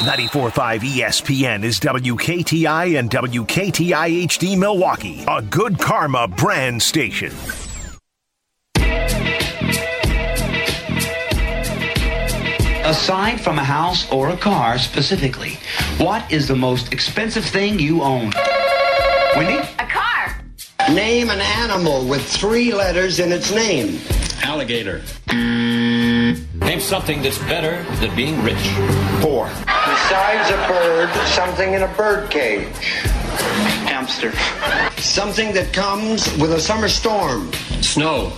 94.5 ESPN is WKTI and WKTI HD Milwaukee, a good karma brand station. Aside from a house or a car specifically, what is the most expensive thing you own? Wendy? A car. Name an animal with three letters in its name. Alligator. Name something that's better than being rich. Four. Besides a bird, something in a bird cage. Hamster. Something that comes with a summer storm. Snow.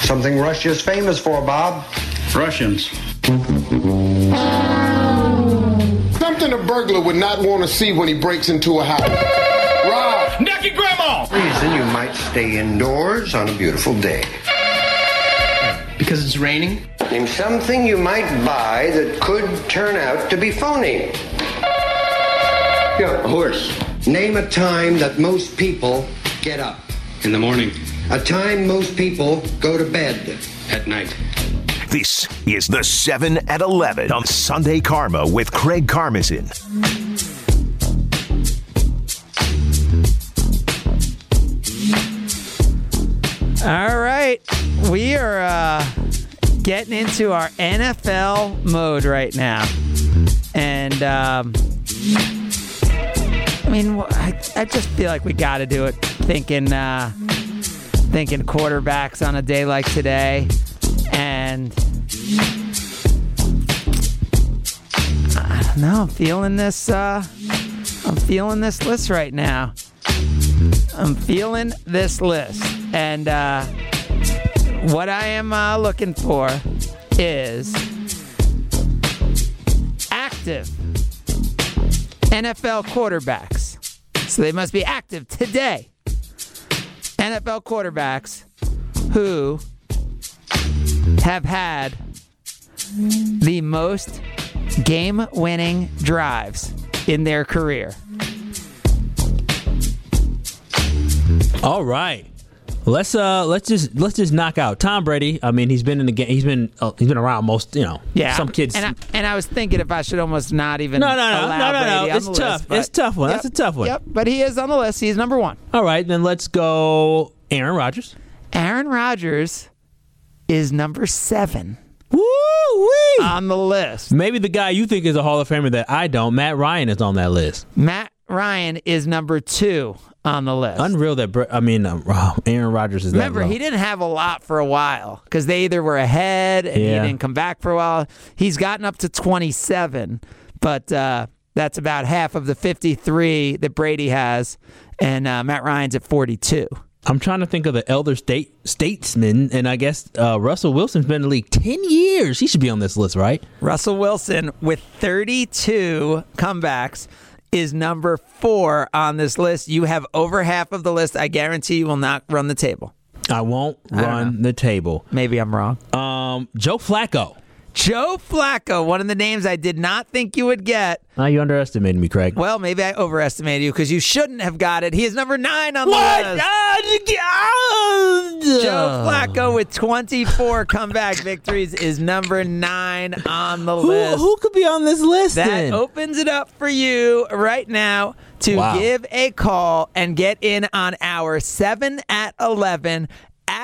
Something Russia's famous for, Bob. Russians. Something a burglar would not want to see when he breaks into a house. Rob! Nucky Grandma! Reason you might stay indoors on a beautiful day. Because it's raining? Name something you might buy that could turn out to be phony. Yeah, a horse. Name a time that most people get up. In the morning. A time most people go to bed. At night. This is the 7 at 11 on Sunday Karma with Craig Karmazin. All right. We are uh, getting into our NFL mode right now. And, um, I mean, I, I just feel like we got to do it thinking, uh, thinking quarterbacks on a day like today. And I don't know. I'm feeling this, uh, I'm feeling this list right now. I'm feeling this list. And uh, what I am uh, looking for is active NFL quarterbacks. So they must be active today. NFL quarterbacks who have had the most game winning drives in their career. All right. Let's uh let's just let's just knock out Tom Brady. I mean, he's been in the game. He's been uh, he's been around most. You know, Yeah, Some kids. And I, and I was thinking if I should almost not even. No, no, no, allow no, no, no. It's tough. list, It's a tough one. That's a tough one. Yep, but he is on the list. He's number one. All right, then let's go. Aaron Rodgers. Aaron Rodgers is number seven Woo wee! on the list. Maybe the guy you think is a Hall of Famer that I don't. Matt Ryan is on that list. Matt Ryan is number two on the list. Unreal that Br- I mean, um, Aaron Rodgers is Remember, he didn't have a lot for a while because they either were ahead and Yeah. he didn't come back for a while. He's gotten up to 27, but uh, that's about half of the 53 that Brady has, and uh, Matt Ryan's at 42. I'm trying to think of the elder state statesman, and I guess uh, Russell Wilson's been in the league ten years. He should be on this list, right? Russell Wilson with 32 comebacks is number four on this list. You have over half of the list. I guarantee you will not run the table. I won't run the table. Maybe I'm wrong. Um, Joe Flacco. Joe Flacco, one of the names I did not think you would get. Now you underestimated me, Craig. Well, maybe I overestimated you because you shouldn't have got it. He is number nine on the What? list. Ah, Joe Flacco with 24 comeback victories is number nine on the Who, list. who could be on this list That then? opens it up for you right now to Wow. give a call and get in on our 7 at 11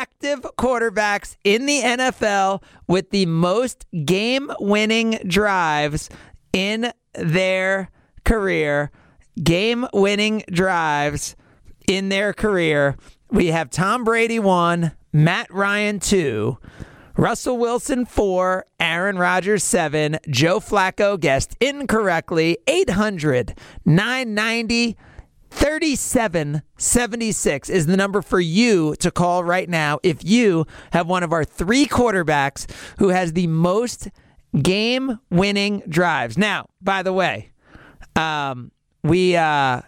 active quarterbacks in the NFL with the most game winning drives in their career. Game winning drives in their career. We have Tom Brady 1, Matt Ryan 2. Russell Wilson 4, Aaron Rodgers 7, Joe Flacco guessed incorrectly 800 990 3776 is the number for you to call right now if you have one of our three quarterbacks who has the most game winning drives. Now, by the way, um, we uh,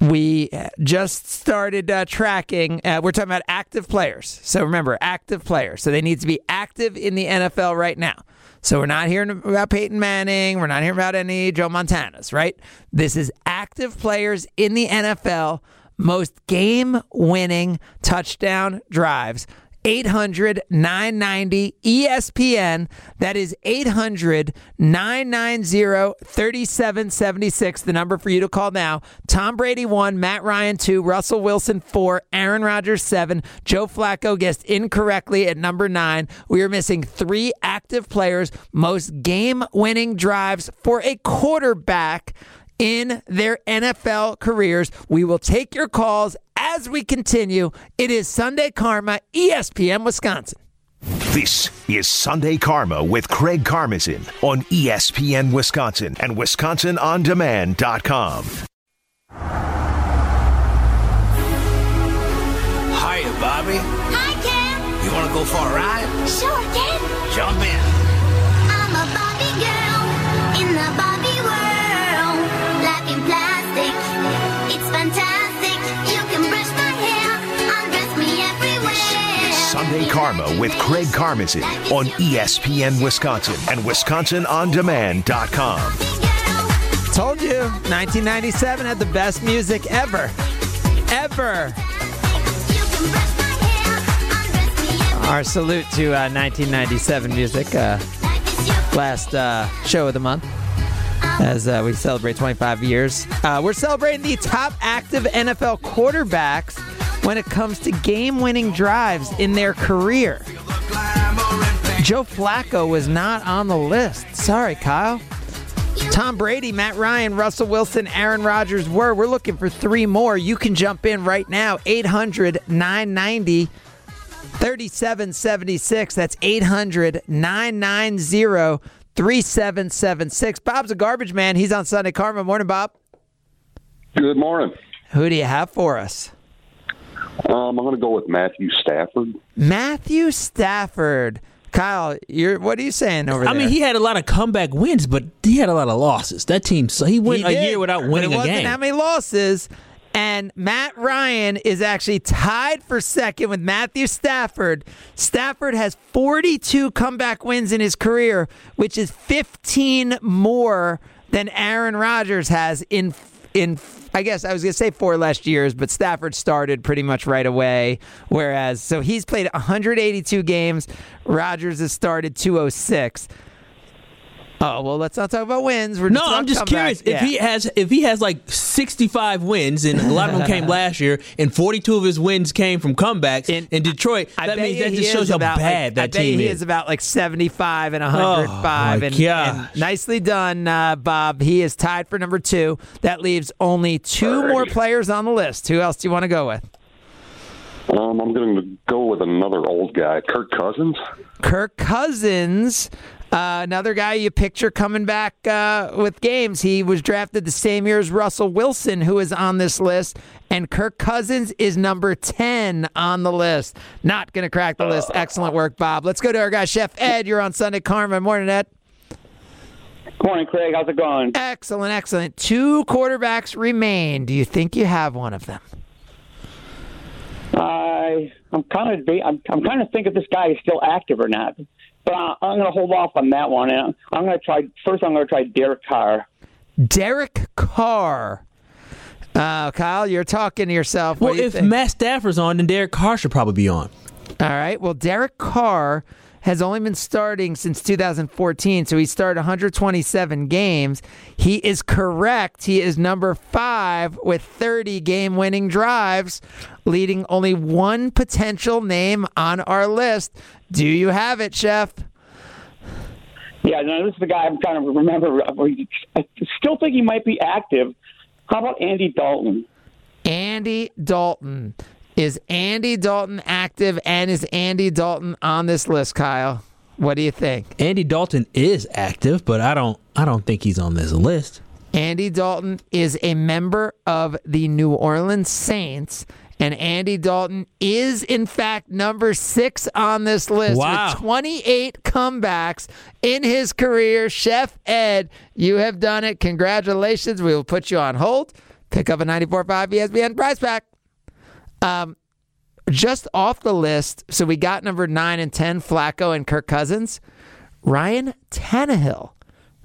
we just started uh, tracking. Uh, we're talking about active players. So remember, active players. So they need to be active in the NFL right now. So we're not hearing about Peyton Manning. We're not hearing about any Joe Montanas, right? This is active players in the NFL, most game winning touchdown drives. 800 990 ESPN. That is 800 990 3776, the number for you to call now. Tom Brady 1, Matt Ryan 2, Russell Wilson 4, Aaron Rodgers 7, Joe Flacco guessed incorrectly at number 9. We are missing three active players, most game winning drives for a quarterback in their NFL careers. We will take your calls as we continue. It is Sunday Karma, ESPN Wisconsin. This is Sunday Karma with Craig Karmazin on ESPN Wisconsin and WisconsinOnDemand.com. Hiya, Bobby. Hi, Ken. You want to go for a ride? Sure, Ken. Jump in. Sunday Karma with Craig Karmazin on ESPN Wisconsin and WisconsinOnDemand.com. Told you, 1997 had the best music ever. Ever. Our salute to uh, 1997 music. Uh, last uh, show of the month as uh, we celebrate 25 years. Uh, we're celebrating the top active NFL quarterbacks when it comes to game winning drives in their career. Joe Flacco was not on the list. Sorry, Kyle. Tom Brady, Matt Ryan, Russell Wilson, Aaron Rodgers were. We're looking for three more. You can jump in right now. 800 990 3776. That's 800 990 3776. Bob's a garbage man. He's on Sunday Karma. Morning, Bob. Good morning. Who do you have for us? Um, I'm going to go with Matthew Stafford. Matthew Stafford. Kyle, you're what are you saying over I there? mean, he had a lot of comeback wins, but he had a lot of losses. That team, so he went He a did, year without but winning it a wasn't game. How many losses? And Matt Ryan is actually tied for second with Matthew Stafford. Stafford has 42 comeback wins in his career, which is 15 more than Aaron Rodgers has in in I guess I was going to say four last years, but Stafford started pretty much right away. Whereas, so he's played 182 games. Rodgers has started 206. Oh well, let's not talk about wins. We're no, just I'm talking just curious comebacks. if he has if he has like 65 wins, and a lot of them came last year, and 42 of his wins came from comebacks in, Detroit. I that bet means that just shows is how about, bad like, that I bet team he is. is about like 75 and 105. Oh, and, and nicely done, uh, Bob. He is tied for number two. That leaves only two more players on the list. Who else do you want to go with? Um, I'm going to go with another old guy, Kirk Cousins. Kirk Cousins, uh, another guy you picture coming back uh, with games. He was drafted the same year as Russell Wilson, who is on this list, and Kirk Cousins is number 10 on the list. Not going to crack the list. Excellent work, Bob. Let's go to our guy, Chef Ed. You're on Sunday Karma. Morning, Ed. Morning, Craig. How's it going? Excellent, excellent. Two quarterbacks remain. Do you think you have one of them? I I'm kind of I'm, I'm kind of thinking if this guy is still active or not. But I, I'm going to hold off on that one. And I'm, I'm going to try first. I'm going to try Derek Carr. Derek Carr. Uh, Kyle, you're talking to yourself. What well, you if think? Matt Stafford's on, then Derek Carr should probably be on. All right. Well, Derek Carr has only been starting since 2014, so he started 127 games. He is correct. He is number five with 30 game winning drives, leading only one potential name on our list. Do you have it, Chef? Yeah, no, this is the guy I'm trying to remember. I still think he might be active. How about Andy Dalton? Andy Dalton. Is Andy Dalton active and is Andy Dalton on this list, Kyle? What do you think? Andy Dalton is active, but I don't I don't think he's on this list. Andy Dalton is a member of the New Orleans Saints, and Andy Dalton is, in fact, number six on this list Wow. with 28 comebacks in his career. Chef Ed, you have done it. Congratulations. We will put you on hold. Pick up a 94.5 ESPN prize pack. Um, just off the list, so we got number nine and 10, Flacco and Kirk Cousins. Ryan Tannehill,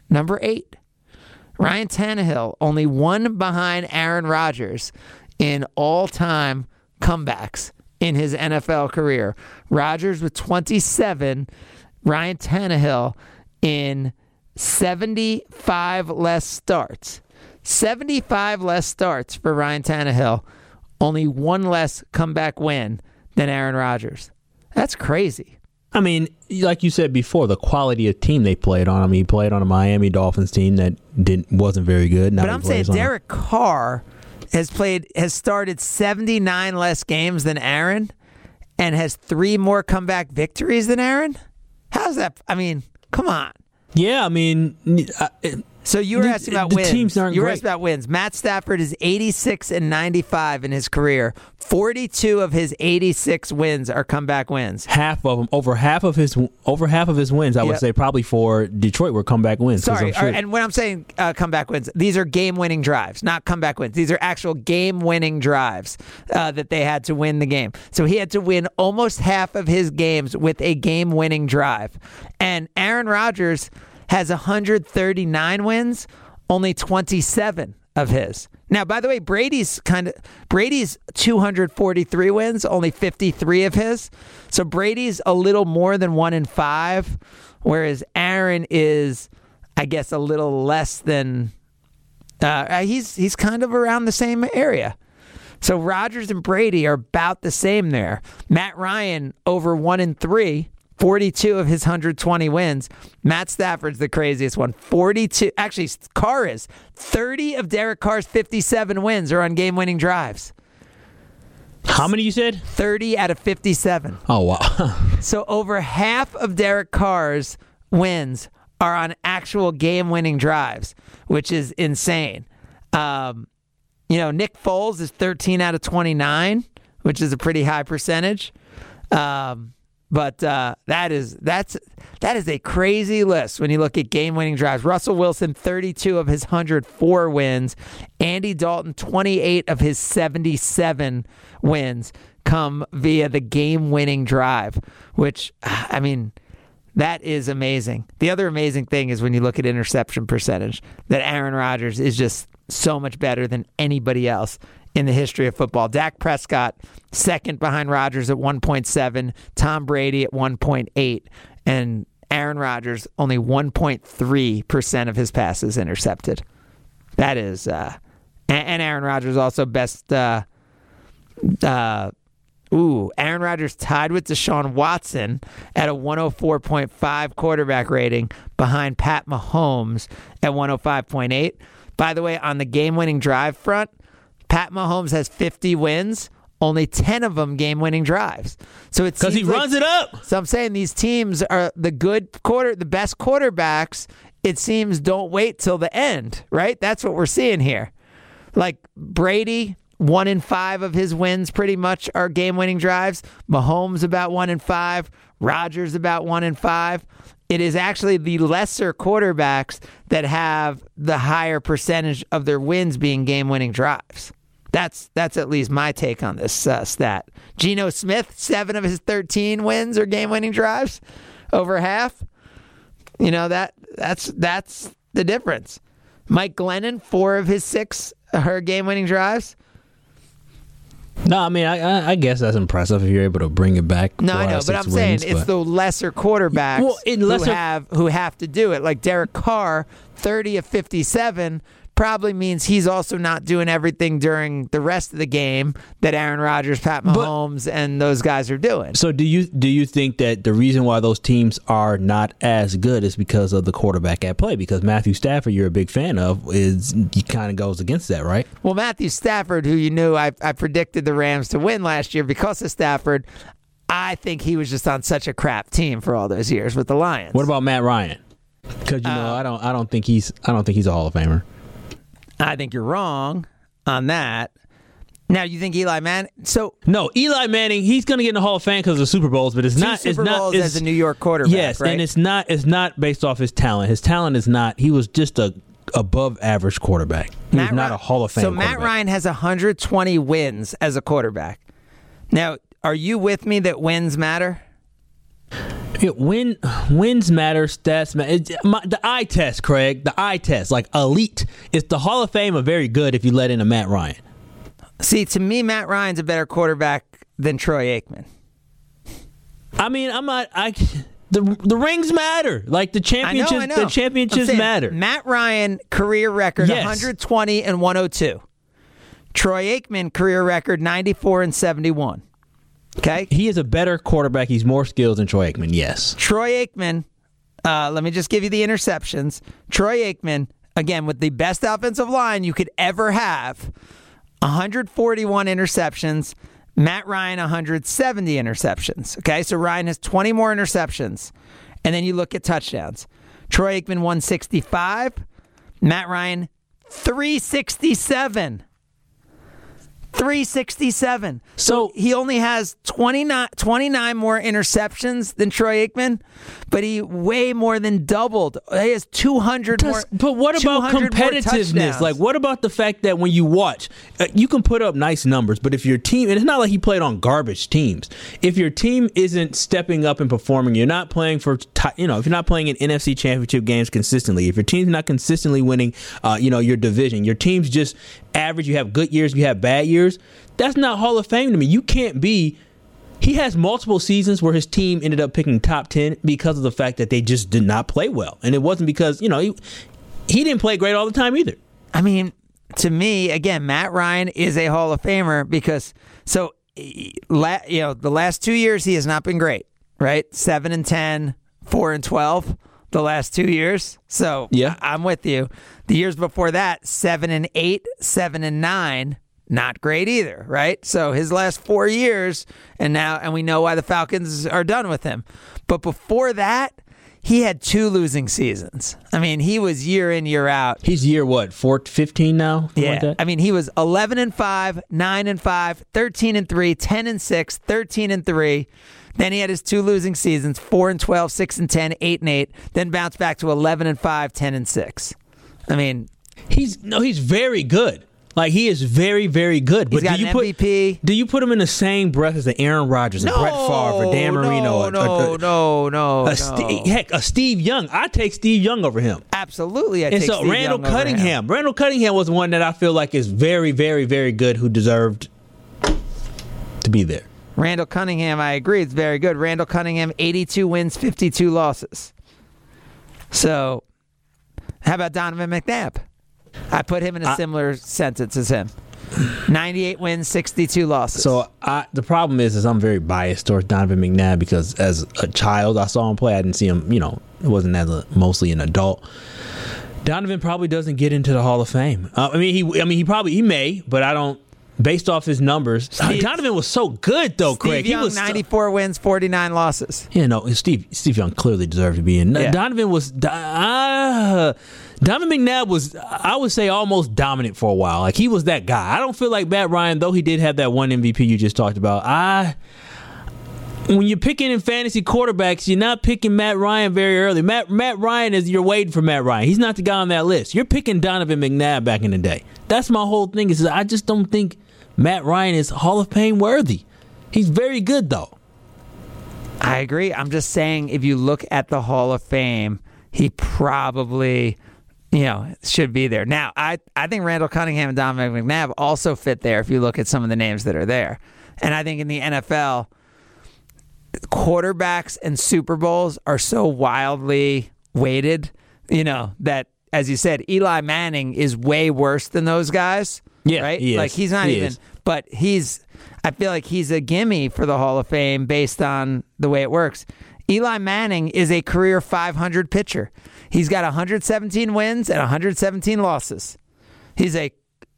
number eight. Ryan Tannehill, only one behind Aaron Rodgers in all time comebacks in his NFL career. Rodgers with 27, Ryan Tannehill in 75 less starts. 75 less starts for Ryan Tannehill, only one less comeback win than Aaron Rodgers. That's crazy. I mean, like you said before, the quality of team they played on. I mean, he played on a Miami Dolphins team that didn't wasn't very good. Now But I'm saying on Derek Carr has played has started 79 less games than Aaron and has 3 more comeback victories than Aaron? How's that? I mean, come on. Yeah, I mean, uh, So you were The- asking about the wins. teams aren't you were great. asking about wins. Matt Stafford is 86 and 95 in his career. 42 of his 86 wins are comeback wins. half of them, over half of his, over half of his wins, I would say probably for Detroit were comeback wins. Sorry, I'm sure- and when I'm saying uh, comeback wins, these are game-winning drives, not comeback wins. These are actual game-winning drives uh, that they had to win the game. So he had to win almost half of his games with a game-winning drive, and Aaron Rodgers has 139 wins, only 27 of his. Now, by the way, Brady's kind of Brady's 243 wins, only 53 of his. So Brady's a little more than one in five, whereas Aaron is, I guess, a little less than. Uh, he's he's kind of around the same area. So Rodgers and Brady are about the same there. Matt Ryan over one in three. 42 of his 120 wins. Matt Stafford's the craziest one. 42. Actually, Carr is. 30 of Derek Carr's 57 wins are on game winning drives. how many you said? 30 out of 57. Oh wow, So over half of Derek Carr's wins are on actual game-winning drives, which is insane. Um, you know, Nick Foles is 13 out of 29, which is a pretty high percentage. Um, but uh, that is that's that is a crazy list when you look at game-winning drives. Russell Wilson, 32 of his 104 wins. Andy Dalton, 28 of his 77 wins come via the game-winning drive, which I mean. That is amazing. The other amazing thing is when you look at interception percentage, that Aaron Rodgers is just so much better than anybody else in the history of football. Dak Prescott, second behind Rodgers at 1.7, Tom Brady at 1.8, and Aaron Rodgers only 1.3% of his passes intercepted. That is, uh, and, Aaron Rodgers also best, uh, uh, Ooh, Aaron Rodgers tied with Deshaun Watson at a 104.5 quarterback rating behind Pat Mahomes at 105.8. By the way, on the game winning drive front, Pat Mahomes has 50 wins, only 10 of them game winning drives. So it's because he runs it up. So I'm saying these teams are the good quarter, the best quarterbacks, it seems don't wait till the end, right? That's what we're seeing here. Like Brady, one in five of his wins pretty much are game winning drives. Mahomes about one in five. Rodgers about one in five. It is actually the lesser quarterbacks that have the higher percentage of their wins being game winning drives. That's that's at least my take on this uh, stat. Geno Smith, seven of his thirteen wins are game winning drives, over half. You know that that's that's the difference. Mike Glennon, four of his six are game winning drives. No, I mean, I, I, guess that's impressive if you're able to bring it back. No, I know, but I'm saying wins, it's the lesser quarterbacks Well, lesser- who have who have to do it. Like Derek Carr, thirty of fifty-seven, probably means he's also not doing everything during the rest of the game that Aaron Rodgers, Pat Mahomes, and those guys are doing. So do you do you think that the reason why those teams are not as good is because of the quarterback at play? Because Matthew Stafford, you're a big fan of, is he kind of goes against that, right? Well, Matthew Stafford, who you knew I, I predicted the Rams to win last year because of Stafford, I think he was just on such a crap team for all those years with the Lions. What about Matt Ryan? Because you Uh, know, I don't I don't think he's I don't think he's a Hall of Famer. I think you're wrong on that. Now you think Eli Manning? So No, Eli Manning, he's going to get in the Hall of Fame because of the Super Bowls, but it's not. Super it's not Bowls it's, as a New York quarterback. Yes, right? and it's not. It's not based off his talent. His talent is not. He was just a above average quarterback. He was not Ry- a Hall of Fame. So Matt. Ryan has 120 wins as a quarterback. Now, are you with me that wins matter? Yeah, win wins matter, stats matter. My, the eye test, Craig. The eye test, like elite. Is the Hall of Fame are very good if you let in a Matt Ryan. See, to me, Matt Ryan's a better quarterback than Troy Aikman. I mean, I'm not. I the the rings matter. Like the I know, championships, I know. the championships saying matter. Matt Ryan career record Yes. 120 and 102. Troy Aikman career record 94 and 71. Okay. He is a better quarterback. He's more skilled than Troy Aikman. Yes. Troy Aikman, uh, let me just give you the interceptions. Troy Aikman, again, with the best offensive line you could ever have, 141 interceptions. Matt Ryan, 170 interceptions. Okay, so Ryan has 20 more interceptions. And then you look at touchdowns. Troy Aikman, 165. Matt Ryan, 367. 367. So he only has 29, 29 more interceptions than Troy Aikman, but he way more than doubled. He has 200 more. But what about competitiveness? Like, what about the fact that when you watch, uh, you can put up nice numbers, but if your team, and it's not like he played on garbage teams. If your team isn't stepping up and performing, you're not playing for, you know, if you're not playing in NFC Championship games consistently, if your team's not consistently winning, uh, you know, your division, your team's just average. You have good years, you have bad years. That's not Hall of Fame to me. You can't be. He has multiple seasons where his team ended up picking top 10 because of the fact that they just did not play well. And it wasn't because, you know, he, he didn't play great all the time either. I mean, to me, again, Matt Ryan is a Hall of Famer because so you know the last two years he has not been great, right? Seven and 10, 4 and twelve, the last two years. So Yeah. I'm with you. The years before that, seven and eight, seven and nine. Not great either, right? So his last four years, and now, and we know why the Falcons are done with him. But before that, he had two losing seasons. I mean, he was year in, year out. He's year what, 4, 15 now? Yeah. like? I mean, he was 11 and 5, 9 and 5, 13 and 3, 10 and 6, 13 and 3. Then he had his two losing seasons, 4 and 12, 6 and 10, 8 and 8, then bounced back to 11 and 5, 10 and 6. I mean, He's no, he's very good. Like he is very, very good. But do you put MVP. do you put him in the same breath as an Aaron Rodgers, a Brett Favre, Dan Marino, no, a, no, a- no, no, a no. Ste- heck, a Steve Young? I take Steve Young over him. Absolutely, I and take so Steve Randall Young over him. Cunningham. Randall Cunningham was one that I feel like is very, very, very good. Who deserved to be there. Randall Cunningham, I agree, it's very good. Randall Cunningham, 82 wins, 52 losses. So, how about Donovan McNabb? I put him in a I- similar sentence as him. 98 wins, 62 losses. So I, the problem is, is I'm very biased towards Donovan McNabb because as a child I saw him play. I didn't see him. You know, it wasn't as a, mostly an adult. Donovan probably doesn't get into the Hall of Fame. Uh, I mean, he. I mean, he probably he may, but I don't. Based off his numbers, Steve- Donovan was so good though. Steve Craig, Young, he was so- 94 wins, 49 losses. Yeah, no, Steve Steve Young clearly deserved to be in. Yeah. Donovan was uh, Donovan McNabb was I would say almost dominant for a while. Like he was that guy. I don't feel like Matt Ryan, though he did have that one MVP you just talked about. I when you're picking in fantasy quarterbacks, you're not picking Matt Ryan very early. Matt Matt Ryan is you're waiting for Matt Ryan. He's not the guy on that list. You're picking Donovan McNabb back in the day. That's my whole thing. Is I just don't think Matt Ryan is Hall of Fame worthy. He's very good though. I agree. I'm just saying, if you look at the Hall of Fame, he probably, you know, should be there. Now, I, I think Randall Cunningham and Dominic McNabb also fit there if you look at some of the names that are there. And I think in the NFL, quarterbacks and Super Bowls are so wildly weighted, you know, that as you said, Eli Manning is way worse than those guys. Yeah, right. he is. Like he's not He even, is. But he's. I feel like he's a gimme for the Hall of Fame based on the way it works. Eli Manning is a career 500 pitcher. He's got 117 wins and 117 losses. He's a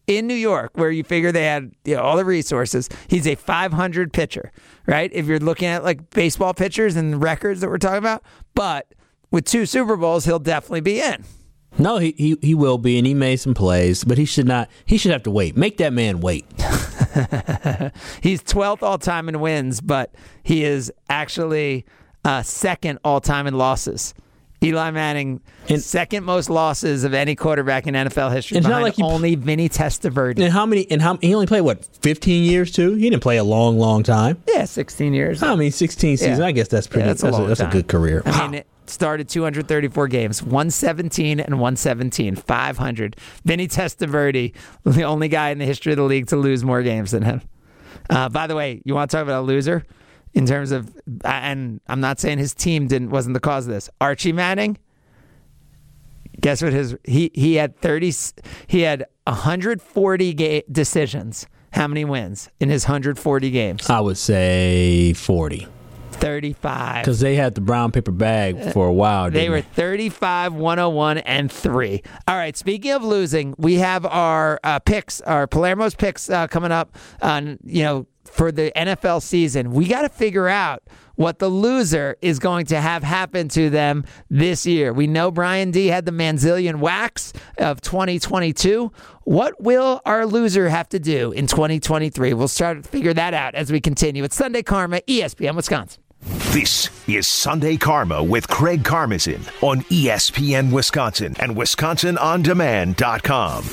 in New York, where you figure they had you know, all the resources. He's a 500 pitcher, right? If you're looking at like baseball pitchers and records that we're talking about, but with two Super Bowls, he'll definitely be in. No, he, he he will be, and he made some plays, but he should not. He should have to wait. Make that man wait. He's 12th all time in wins, but he is actually uh, second all time in losses. Eli Manning, second most losses of any quarterback in NFL history. It's not like he- only Vinny Testaverde. And how many? And how he only played what? Fifteen years too. He didn't play a long, long time. Yeah, 16 years. I mean, sixteen seasons. Yeah. I guess that's pretty. Yeah, that's a that's, a, that's a good career. I mean, it started 234 games, 117 and 117, 500. Vinny Testaverde, the only guy in the history of the league to lose more games than him. Uh, by the way, you want to talk about a loser in terms of, and I'm not saying his team didn't wasn't the cause of this. Archie Manning. Guess what? His he he had 30. He had 140 ga- decisions. How many wins in his 140 games? I would say 40. 35. Because they had the brown paper bag for a while. They were 35, 101, and 3. All right, speaking of losing, we have our uh, picks, our Palermo's picks uh, coming up on, you know, for the NFL season. We got to figure out what the loser is going to have happen to them this year. We know Brian D had the Manzillion wax of 2022. What will our loser have to do in 2023? We'll start to figure that out as we continue. It's Sunday Karma, ESPN Wisconsin. This is Sunday Karma with Craig Karmazin on ESPN Wisconsin and WisconsinOnDemand.com.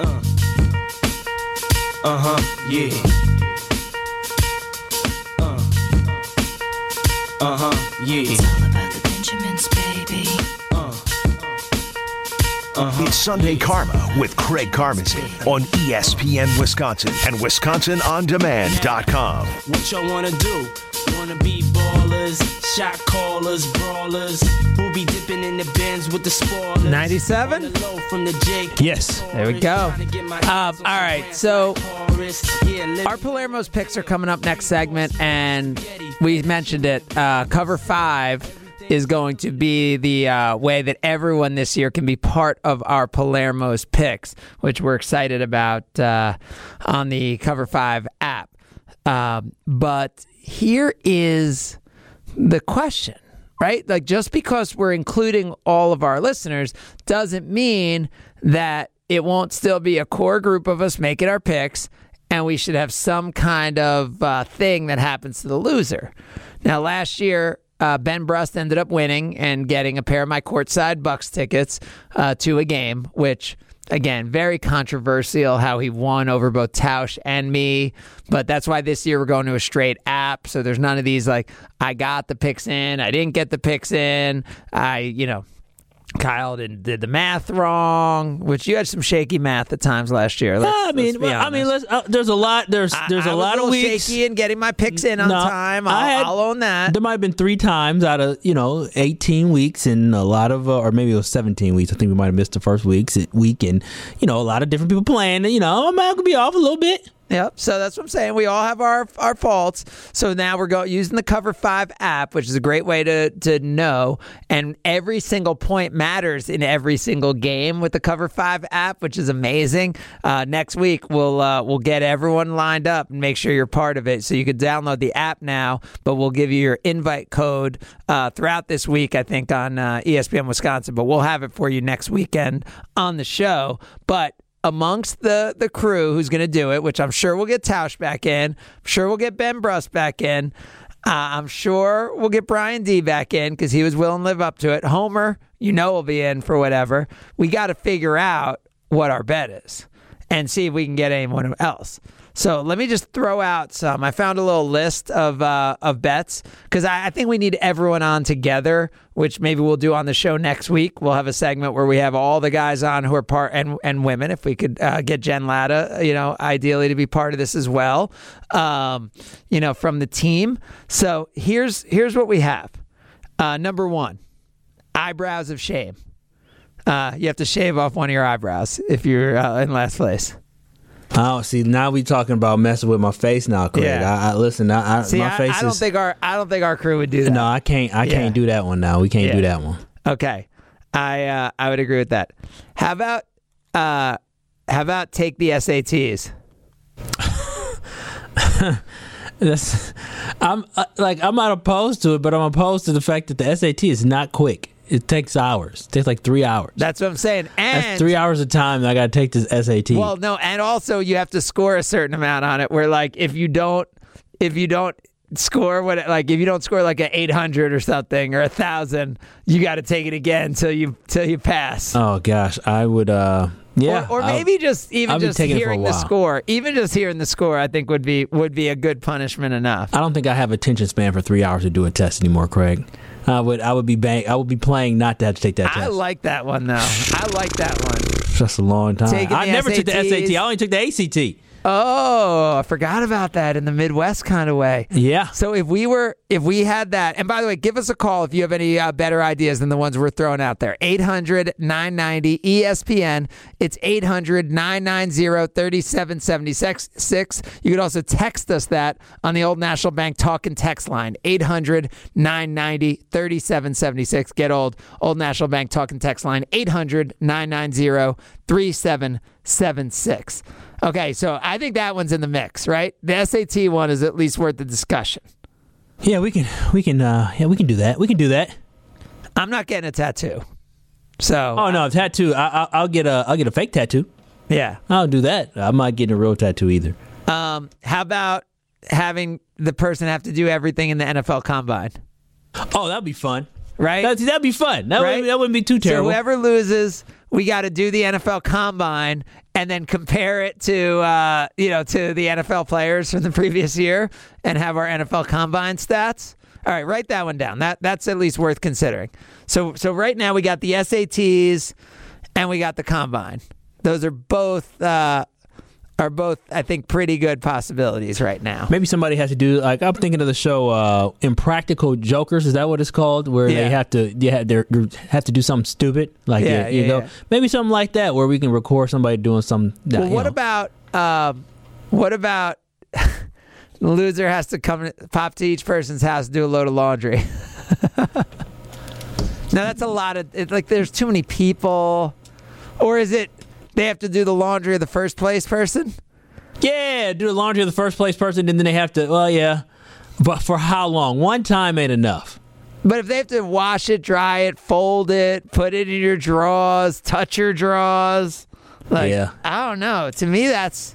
Uh huh, yeah. Uh, uh huh, yeah. It's all about the Benjamins, baby. Uh, huh. It's Sunday Karma with Craig Karmazin on ESPN Wisconsin and WisconsinOnDemand.com. What y'all wanna do? Wanna be ballers, shot callers, brawlers, who be dipping in the bins with the spoilers. 97? On the low From the Jake. Yes. There we go. Um, all right, so our Palermo's picks are coming up next segment, and we mentioned it. Uh, cover five is going to be the uh, way that everyone this year can be part of our Palermo's picks, which we're excited about uh, on the Cover Five app. Um, but here is the question, right? Like, just because we're including all of our listeners doesn't mean that it won't still be a core group of us making our picks, and we should have some kind of uh, thing that happens to the loser. Now, last year, uh, Ben Brust ended up winning and getting a pair of my courtside Bucks tickets uh, to a game, which again very controversial how he won over both Tausch and me. But that's why this year we're going to a straight app, so there's none of these like I got the picks in, I didn't get the picks in, I you know. Kyle did, did the math wrong, which you had some shaky math at times last year. Let's- I mean, well, I mean, uh, there's a lot. There's there's I a was lot a of weeks. shaky in getting my picks in on No, time. I'll, I had- I'll own that. There might have been three times out of you know 18 weeks and a lot of, uh, or maybe it was 17 weeks. I think we might have missed the first weeks week and you know a lot of different people playing. You know, I might could be off a little bit. Yep. So that's what I'm saying. We all have our our faults. So now we're going using the Cover Five app, which is a great way to to know. And every single point matters in every single game with the Cover Five app, which is amazing. Uh, next week we'll uh, we'll get everyone lined up and make sure you're part of it. So you can download the app now, but we'll give you your invite code uh, throughout this week. I think on uh, ESPN Wisconsin, but we'll have it for you next weekend on the show. But amongst the the crew who's going to do it, which I'm sure we'll get Tausch back in. I'm sure we'll get Ben Brust back in. Uh, I'm sure we'll get Brian D back in because he was willing to live up to it. Homer, you know, will be in for whatever. We got to figure out what our bet is and see if we can get anyone else. So let me just throw out some. I found a little list of uh, of bets because I, I think we need everyone on together, which maybe we'll do on the show next week. We'll have a segment where we have all the guys on who are part and and women. If we could uh, get Jen Lada, you know, ideally to be part of this as well, um, you know, from the team. So here's here's what we have. Uh, number one, eyebrows of shame. Uh, you have to shave off one of your eyebrows if you're uh, in last place. Oh, see, now we talking about messing with my face now, Craig. Yeah. I, I listen. I, I, See, my I, face I don't is think our I don't think our crew would do that. no. I can't. I Yeah. can't do that one now. We can't Yeah. do that one. Okay, I uh, I would agree with that. How about uh, how about take the SATs? That's, I'm uh, like I'm not opposed to it, but I'm opposed to the fact that the SAT is not quick. It takes hours. It takes like three hours. That's what I'm saying. And That's three hours of time. that I got to take this SAT. Well, no, and also you have to score a certain amount on it. Where like if you don't, if you don't score what, like if you don't score like an 800 or something or a thousand, you got to take it again till you till you pass. oh gosh, I would. uh Yeah, or, or I'll- maybe just even I'll just for a hearing the score, even just hearing the score, I think would be would be a good punishment enough. I don't think I have attention span for three hours to do a test anymore, Craig. I would. I would be bang. I would be playing not to have to take that test. I like that one though. I like that one. Just a long time. Taking I never took the SAT. I only took the ACT. Oh, I forgot about that in the Midwest kind of way. Yeah. So if we were, if we had that, and by the way, give us a call if you have any uh, better ideas than the ones we're throwing out there. 800 990 ESPN. It's 800 990 3776. You could also text us that on the Old National Bank talk and text line 800 990 3776. Get old. Old National Bank talk and text line 800 990 3776. Okay, so I think that one's in the mix, right? The SAT one is at least worth the discussion. Yeah, we can we can uh yeah we can do that. We can do that. I'm not getting a tattoo. So Oh no, a tattoo. I, I, I'll get a I'll get a fake tattoo. Yeah, I'll do that. I'm not getting a real tattoo either. Um, how about having the person have to do everything in the NFL Combine? Oh, that'd be fun, right? That'd, that'd be fun. That Right? would that wouldn't be too terrible. So whoever loses, we got to do the NFL Combine and then compare it to uh, you know to the NFL players from the previous year and have our NFL Combine stats. All right, write that one down. That that's at least worth considering. So so right now we got the SATs and we got the Combine. Those are both uh, are both I think pretty good possibilities right now. Maybe somebody has to do like I'm thinking of the show uh, Impractical Jokers. Is that what it's called? Where Yeah. they have to yeah they have to do something stupid like Yeah, yeah, you yeah, know maybe something like that where we can record somebody doing some. Well, what know. about um, what about the loser has to come pop to each person's house and do a load of laundry? now that's a lot of it, like. There's too many people, or is it they have to do the laundry of the first place person? Yeah, do the laundry of the first place person, and then they have to. Well, yeah, but for how long? One time ain't enough. But if they have to wash it, dry it, fold it, put it in your drawers, touch your drawers, like Yeah. I don't know. To me, that's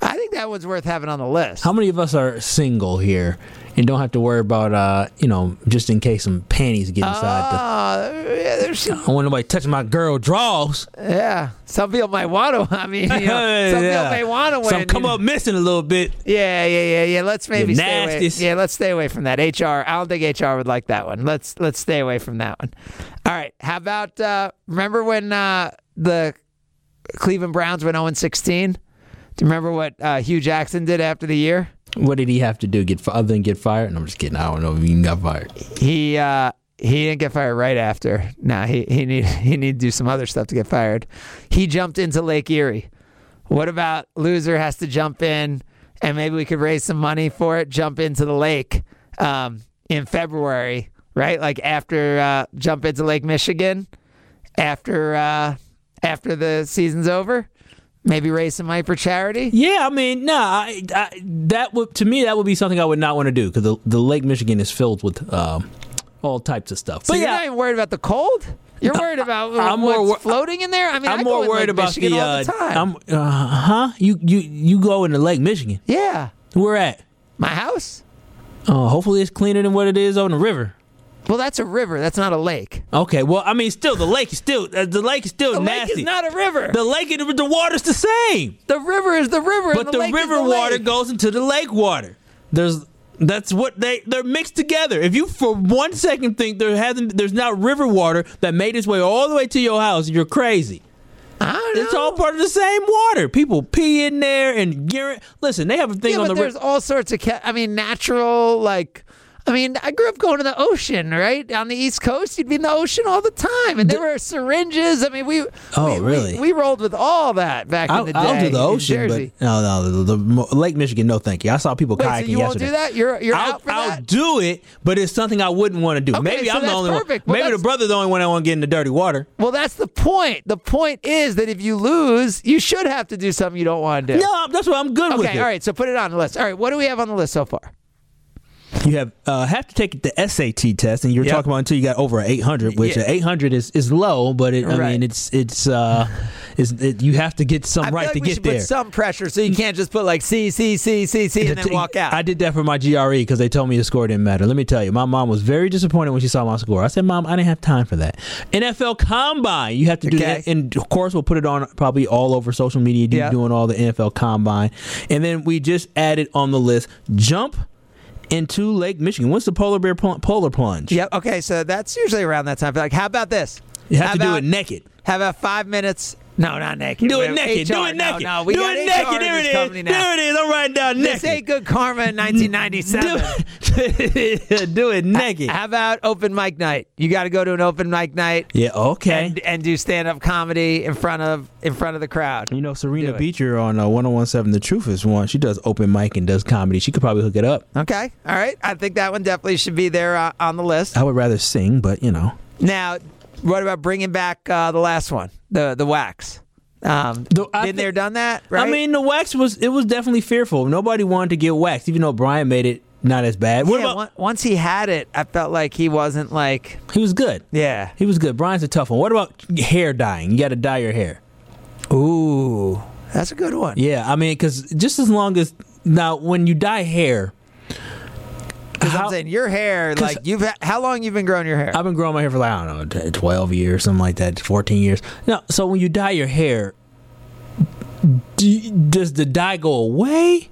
I think that one's worth having on the list. How many of us are single here and don't have to worry about, uh, you know, just in case some panties get inside? Oh, yeah, there's the, I don't want nobody touching my girl draws. Yeah, some people might want to. I mean, you know, some Yeah. people may want to. Some come you know. up missing a little bit. Yeah, yeah, yeah, yeah. Let's maybe stay away. Yeah, let's stay away from that. HR. I don't think HR would like that one. Let's let's stay away from that one. All right. How about uh, remember when uh, the Cleveland Browns went 0 16? Do you remember what uh, Hue Jackson did after the year? What did he have to do? Get other than get fired? No, I'm just kidding. I don't know if he even got fired. He uh, he didn't get fired right after. Nah, he he need he need to do some other stuff to get fired. He jumped into Lake Erie. What about loser has to jump in, and maybe we could raise some money for it. Jump into the lake um, in February, right? Like after uh, jump into Lake Michigan after uh, after the season's over. Maybe raise some money for charity. Yeah, I mean, nah, I, I, that would to me that would be something I would not want to do because the, the Lake Michigan is filled with um, all types of stuff. So But you're yeah, not even worried about the cold. You're worried about I'm what's more floating in there. I mean, I'm I more worried Lake about Michigan the. all Uh, the time. I'm, uh, huh? You you you go into Lake Michigan? Yeah. Where at? My house. Oh, hopefully it's cleaner than what it is on the river. Well, that's a river. That's not a lake. Okay, well, I mean, still the lake is still uh, the lake is still The nasty. lake is not a river. the lake and the, water's the same, The river is the river, but and the, the, river water lake. goes into the lake water. There's that's what they they're mixed together. If you for one second think there hasn't there's not river water that made its way all the way to your house, you're crazy. I don't know. It's all part of the same water. People pee in there and urine. Listen, they have a thing yeah, on but the there's river. all sorts of. Ca- I mean, natural like. I mean, I grew up going to the ocean, right? On the East Coast, you'd be in the ocean all the time, and there were syringes. I mean, we Oh, we- we- really? We, rolled with all that back I'll, in the day. I'll do the ocean, but no, no, the, the, the Lake Michigan, no, thank you. I saw people Wait, so kayaking you won't do that? You're you're I'll, out for I'll that? do it, but it's something I wouldn't want to do. Okay, Maybe so I'm the only perfect. one. Well, Maybe the brother's the only one that want to get in the dirty water. Well, that's the point. The point is that if you lose, you should have to do something you don't want to do. No, that's what I'm good with. Okay, all right. So put it on the list. All right, what do we have on the list so far? You have uh, have to take the SAT test, and you were Yep. talking about until you got over 800, which Yeah. 800 is, is low, but it, I Right. mean it's it's uh is it, you have to get some I right like to get there. some pressure, so you can't just put like C C C C C and then walk out. I did that for my GRE because they told me the score didn't matter. Let me tell you, my mom was very disappointed when she saw my score. I said, "Mom, I didn't have time for that." NFL Combine, you have to do Okay. that, and of course, we'll put it on probably all over social media. You Yeah. doing all the NFL Combine, and then we just added on the list jump into Lake Michigan. What's the polar bear pl- polar plunge? Yep. Okay, so that's usually around that time. Like, how about this? You have How to do it naked. How about five minutes No, not naked. Do it naked. Do it naked. No, no, we Do got it HR naked. There it is. now. There it is. I'm writing down This ain't good karma in 1997. Do it naked. How about open mic night? You got to go to an open mic night Yeah. Okay. and, and do stand up comedy in front of in front of the crowd. you know, Serena Do it. On uh, 1017 The Truth is one. She does open mic and does comedy. She could probably hook it up. Okay, all right. I think that one definitely should be there uh, on the list. I would rather sing, but you know. Now, what about bringing back uh, the last one, the the wax? Um, The- I been there, done that, right? I mean, the wax was it was definitely fearful. Nobody wanted to get waxed, even though Brian made it not as bad. What yeah, about on- once he had it, I felt like he wasn't like, he was good. yeah. He was good. Brian's a tough one. What about hair dyeing? You got to dye your hair. Ooh, that's a good one. Yeah, I mean, because just as long as now when you dye hair, Because I'm saying your hair, like you've ha- how long you've been growing your hair? I've been growing my hair for like I don't know, t- twelve years, something like that, fourteen years. No, so when you dye your hair, do, does the dye go away,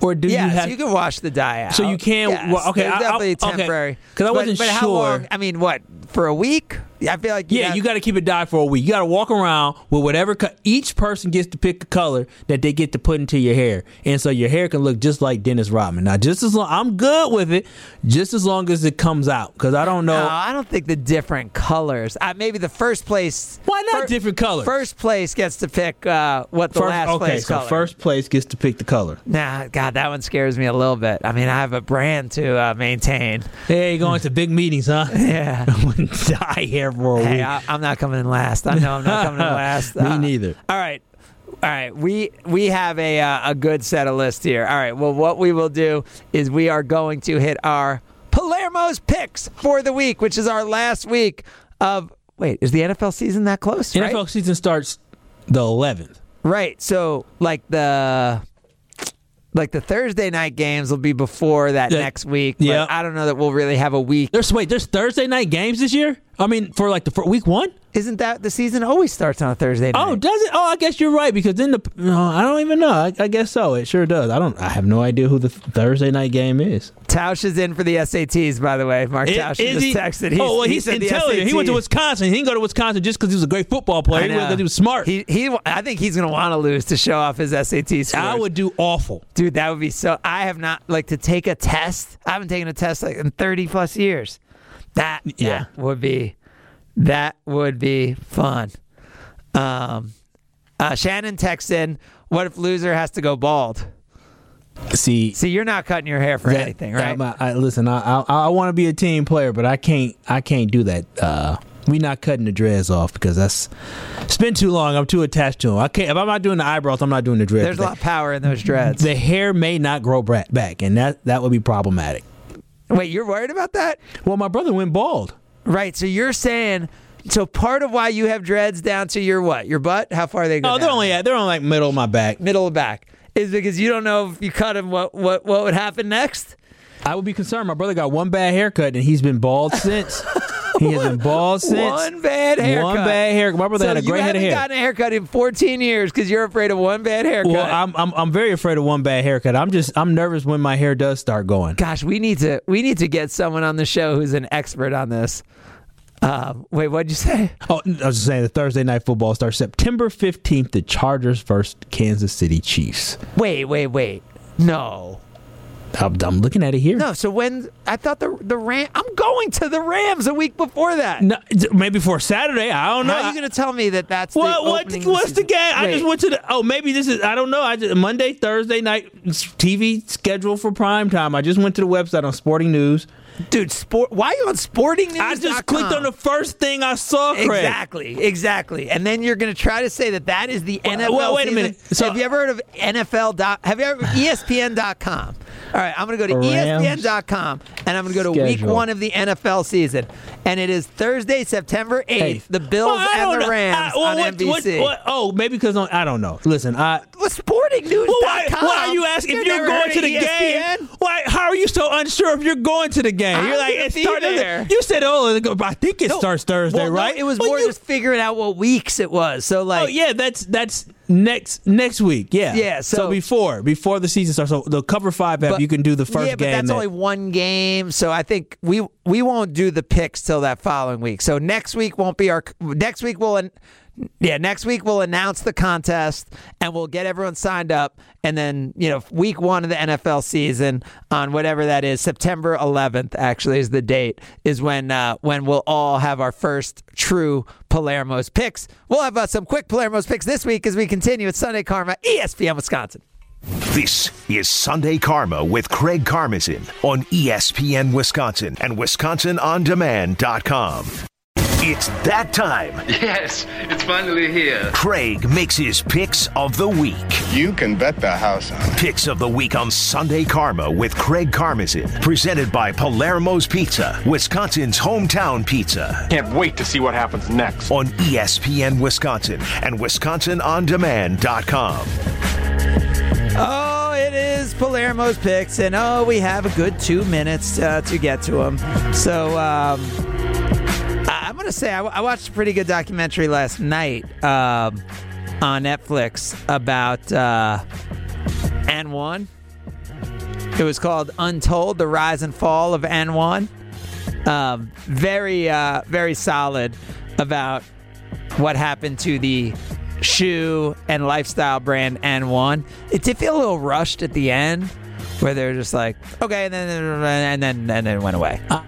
or do yes, you have? you can wash the dye out. So you can't- Yes, well, okay, I- I- definitely okay, temporary. 'cause I wasn't but how sure. long? I mean, what for a week? I feel like yeah, you got to keep it dyed for a week. You got to walk around with whatever. Co- each person gets to pick a color that they get to put into your hair, and so your hair can look just like Dennis Rodman. Now, just as long I'm good with it, just as long as it comes out, because I don't know. No, I don't think the different colors. Uh, maybe the first place. Why not fir- different colors? First place gets to pick uh, what the First- last okay, place so color. first place gets to pick the color. Nah, God, that one scares me a little bit. I mean, I have a brand to uh, maintain. Hey, going to big meetings, huh? Yeah. I wouldn't dye hair for a Hey, week. I, I'm not coming in last. I know I'm not coming in last. Me Uh, neither. All right. All right, we we have a uh, a good set of lists here. All right, well, what we will do is we are going to hit our Palermo's picks for the week, which is our last week of. Wait, is the NFL season that close? right? NFL season starts the 11th. Right. So like the like the Thursday night games will be before that Yeah. next week. But Yeah. I don't know that we'll really have a week. There's wait, there's Thursday night games this year. I mean, for like the for week one. Isn't that the season always starts on a Thursday oh, night? Oh, does it? Oh, I guess you're right because then the no, I don't even know. I, I guess so. It sure does. I don't. I have no idea who the Thursday night game is. Tausch is in for the SATs, by the way. Mark Tausch just he? texted. He's, oh, well, he he's said the intelligent. He went to Wisconsin. He didn't go to Wisconsin just because he was a great football player. He because he was smart. He, he, I think he's going to want to lose to show off his SAT scores. I would do awful. Dude, that would be so. I have not, like, to take a test. I haven't taken a test, like, in 30 plus years. That, Yeah. that would be, that would be fun. Um, uh, Shannon texts in, what if loser has to go bald? See, See, you're not cutting your hair for that- anything, right? I, I, listen, I I, I want to be a team player, but I can't. I can't do that. Uh, we not cutting the dreads off because that's it's been too long. I'm too attached to them. I can't. If I'm not doing the eyebrows, I'm not doing the dreads. There's a lot of power in those dreads. the hair may not grow back, and that that would be problematic. Wait, you're worried about that? Well, my brother went bald. Right. So you're saying so part of why you have dreads down to your what? Your butt? How far they go? Oh, they're only at, they're on like middle of my back. middle of the back. Is because you don't know if you cut them what what what would happen next? I would be concerned. My brother got one bad haircut, and he's been bald since. he has been bald since. One bad haircut. One bad haircut. My brother so had a gray head of hair. You haven't gotten a haircut in 14 years because you're afraid of one bad haircut. well, I'm, I'm I'm very afraid of one bad haircut. I'm just I'm nervous when my hair does start going. Gosh, we need to we need to get someone on the show who's an expert on this. Um, wait, what'd you say? Oh, I was just saying the Thursday night football starts September 15th. The Chargers versus Kansas City Chiefs. Wait, wait, wait. No. I'm, I'm looking at it here. No, so when I thought the the Ram I'm going to the Rams a week before that. No, maybe for Saturday. I don't know. How are you going to tell me that that's What, the what what's the season? game? I just went to the. Oh, maybe this is. I don't know. I just Monday, Thursday night TV schedule for prime time. I just went to the website on Sporting News. dude. Sport. Why are you on Sporting News? I just clicked on the first thing I saw. Craig. Exactly, exactly. And then you're going to try to say that that is the NFL. well, wait a minute. So- have you ever heard of NFL? Dot, have you ever ESPN.com? All right, I'm going to go to Rams ESPN.com and I'm going to go to week one of the NFL season, and it is Thursday, September 8th. Hey. The Bills Well, and the. Rams I- well, on what- what- NBC. what- oh, maybe because I don't know. Listen, I. Well, sportingnews.com. Well, why, why are you asking if you're going to the ESPN? game? Why? How are you so unsure if you're going to the game? I'm you're like gonna it be there. You said, "Oh, I think it No. starts Thursday, Well, no, right?" it was more you- just figuring out what weeks it was. So like, Oh yeah, that's that's next next week. Yeah, Yeah, so- before before the season starts, so the cover five app, you can do the first yeah, but game. that's that- only one game. So I think we we won't do the picks till that following week. So next week won't be our next week will an- yeah, next week we'll announce the contest and we'll get everyone signed up. And then, you know, week one of the NFL season on whatever that is, September 11th actually is the date, is when uh, when we'll all have our first true Palermo's picks. We'll have uh, some quick Palermo's picks this week as we continue with Sunday Karma, ESPN Wisconsin. This is Sunday Karma with Craig Karmazin on ESPN Wisconsin and WisconsinOnDemand.com. It's that time. Yes, it's finally here. Craig makes his picks of the week. You can bet the house on it. Picks of the week on Sunday Karma with Craig Karmazin, presented by Palermo's Pizza, Wisconsin's hometown pizza. Can't wait to see what happens next. On ESPN Wisconsin and WisconsinOnDemand.com. Oh, it is Palermo's picks, and oh, we have a good two minutes uh, to get to them. So, um, I- I'm going to say I, I watched a pretty good documentary last night um, on Netflix about uh, N1. It was called Untold: The Rise and Fall of N1. Um, very, uh, very solid about what happened to the shoe and lifestyle brand N1. It did feel a little rushed at the end, where they're just like, okay, and then and then and then it went away. I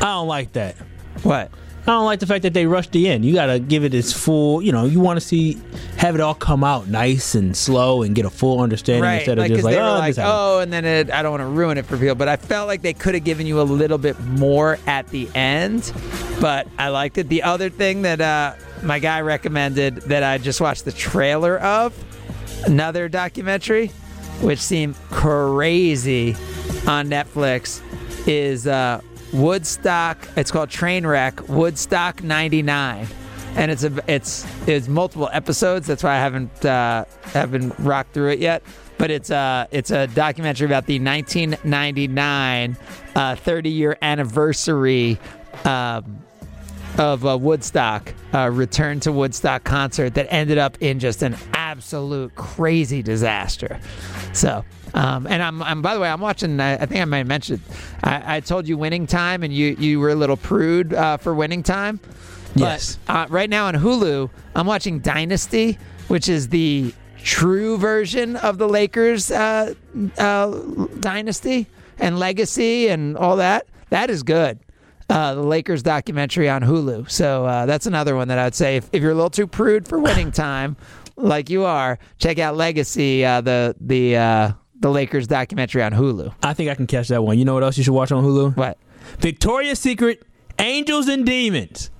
don't like that. What? I don't like the fact that they rushed the end. You got to give it its full, you know, you want to see, have it all come out nice and slow and get a full understanding Right, instead of like, just like, oh, like, oh, and then it, I don't want to ruin it for people, but I felt like they could have given you a little bit more at the end. But I liked it. The other thing that uh, my guy recommended that I just watched the trailer of, another documentary, which seemed crazy on Netflix, is uh, Woodstock. It's called Trainwreck Woodstock '99 and it's a it's it's multiple episodes. That's why I haven't uh, haven't rocked through it yet. But it's uh it's a documentary about the 1999 uh, 30 year anniversary um, of Woodstock, uh, return to Woodstock concert that ended up in just an absolute crazy disaster. So, um, and I'm, I'm by the way, I'm watching. I, I think I might have mentioned. I, I told you Winning Time, and you you were a little prude uh, for Winning Time. Yes. Uh, right now on Hulu, I'm watching Dynasty, which is the true version of the Lakers uh, uh, dynasty and legacy and all that. That is good. Uh, the Lakers documentary on Hulu. So uh, that's another one that I'd say if, if you're a little too prude for winning time, like you are, check out Legacy, uh, the the uh, the Lakers documentary on Hulu. I think I can catch that one. You know what else you should watch on Hulu? What? Victoria's Secret, Angels and Demons.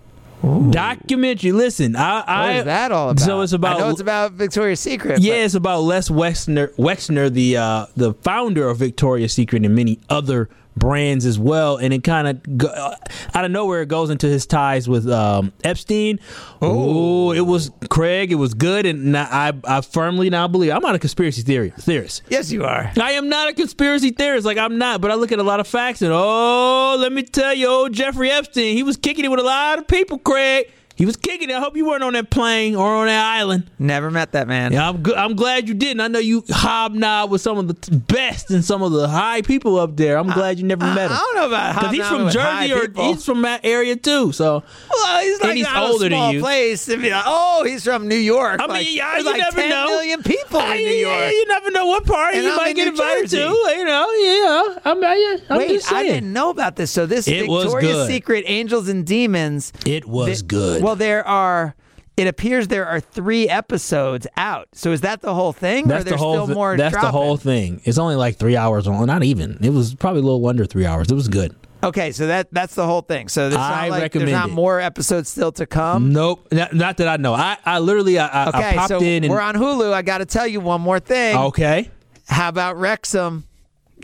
Documentary. Listen, I, I What is that all about? So it's about I know it's about Victoria's Secret. Yeah, it's about Les Wexner, Wexner, the uh, the founder of Victoria's Secret and many other brands as well. And it kind of go, uh, out of nowhere it goes into his ties with um, Epstein. Oh, it was Craig. It was good, and I I firmly now believe I'm not a conspiracy theory theorist. Yes, you are. I am not a conspiracy theorist. Like I'm not, but I look at a lot of facts and oh, let me tell you, old Jeffrey Epstein, he was kicking it with a lot of people. Craig, he was kicking it. I hope you weren't on that plane or on that island. Never met that man. Yeah, I'm good. I'm glad you didn't. I know you hobnob with some of the t- best and some of the high people up there. I'm glad you never met him. I don't know about because he's from Jersey or people. he's from that area too. So Well, he's like he's not older a than small you. place. You're like, oh, he's from New York. I mean, like, yeah, you like never 10 know. million people I- in New York. You never know what party And you I'm might get New invited Jersey. to. You know, yeah. I'm, I, I'm Wait, just I didn't know about this. So this It Victoria's. Secret Angels and Demons. It was good. Well, there are. It appears there are three episodes out. So is that the whole thing, or That's there's the whole. still more? that's the whole thing. It's only like three hours long. Not even. It was probably a little under three hours. It was good. Okay, so that that's the whole thing. So there's I not like recommend there's not it. more episodes still to come. Nope. Not, not that I know. I, I literally I, I, Okay, I popped so in and we're on Hulu. I got to tell you one more thing. okay. How about Wrexham?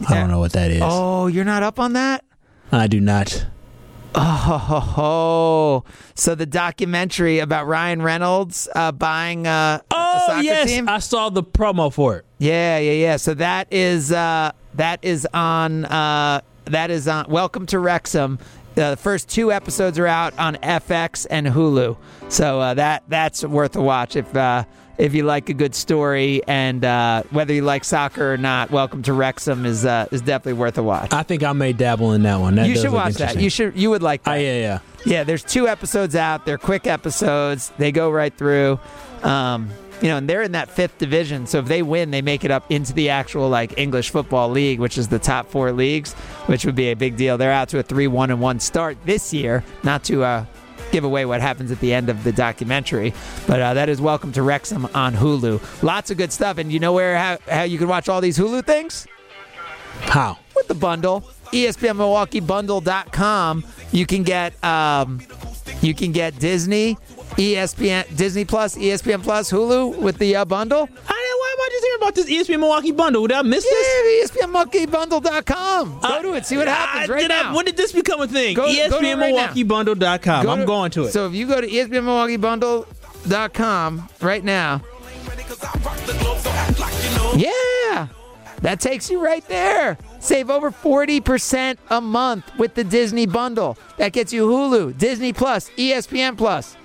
I don't know what that is. Oh, you're not up on that? I do not. Oh, ho, ho. so the documentary about Ryan Reynolds uh, buying uh, a Oh soccer yes, team. I saw the promo for it. Yeah, yeah, yeah. So that is uh, that is on uh, that is on. Welcome to Wrexham Uh, the first two episodes are out on FX and Hulu, so uh, that that's worth a watch if uh, if you like a good story and uh, whether you like soccer or not. Welcome to Wrexham is uh, is definitely worth a watch. I think I may dabble in that one. That you should watch that. You should. You would like that. Oh, yeah, yeah. Yeah, there's two episodes out. They're quick episodes. They go right through. Um, you know, and they're in that fifth division. So if they win, they make it up into the actual like English football league, which is the top four leagues, which would be a big deal. They're out to a three-one and one start this year. Not to uh, give away what happens at the end of the documentary, but uh, that is Welcome to Wrexham on Hulu. Lots of good stuff, and you know where how, how you can watch all these Hulu things? How? With the bundle. ESPNMilwaukeeBundle.com. You can get um, you can get Disney, ESPN, Disney Plus, ESPN Plus, Hulu with the uh, bundle. About this ESPN Milwaukee bundle? Did I miss this? Yeah, ESPNMilwaukeeBundle.com. Uh, go to it. See what happens I- right did I- now. when did this become a thing? Go- go to it. ESPNMilwaukeeBundle.com. Go I'm to- going to it. So if you go to ESPNMilwaukeeBundle.com right now, yeah, that takes you right there. Save over 40% a month with the Disney bundle. That gets you Hulu, Disney Plus, ESPN Plus.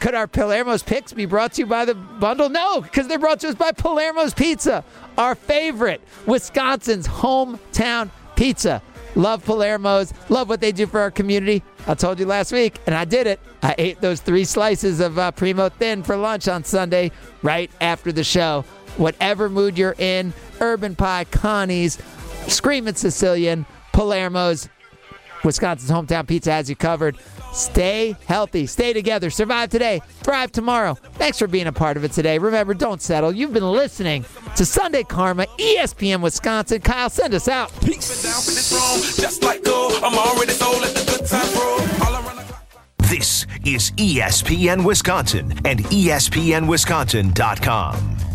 Could our Palermo's picks be brought to you by the bundle? No, because they're brought to us by Palermo's Pizza, our favorite, Wisconsin's hometown pizza. Love Palermo's, love what they do for our community. I told you last week, and I did it. I ate those three slices of uh, Primo Thin for lunch on Sunday, right after the show. Whatever mood you're in, Urban Pie, Connie's, Screaming Sicilian, Palermo's, Wisconsin's hometown pizza has you covered. Stay healthy, stay together, survive today, thrive tomorrow. Thanks for being a part of it today. Remember, don't settle. You've been listening to Sunday Karma, ESPN Wisconsin. Kyle, send us out. Just like gold, I'm already sold at the good time, bro. All around the This is ESPN Wisconsin and ESPNWisconsin.com.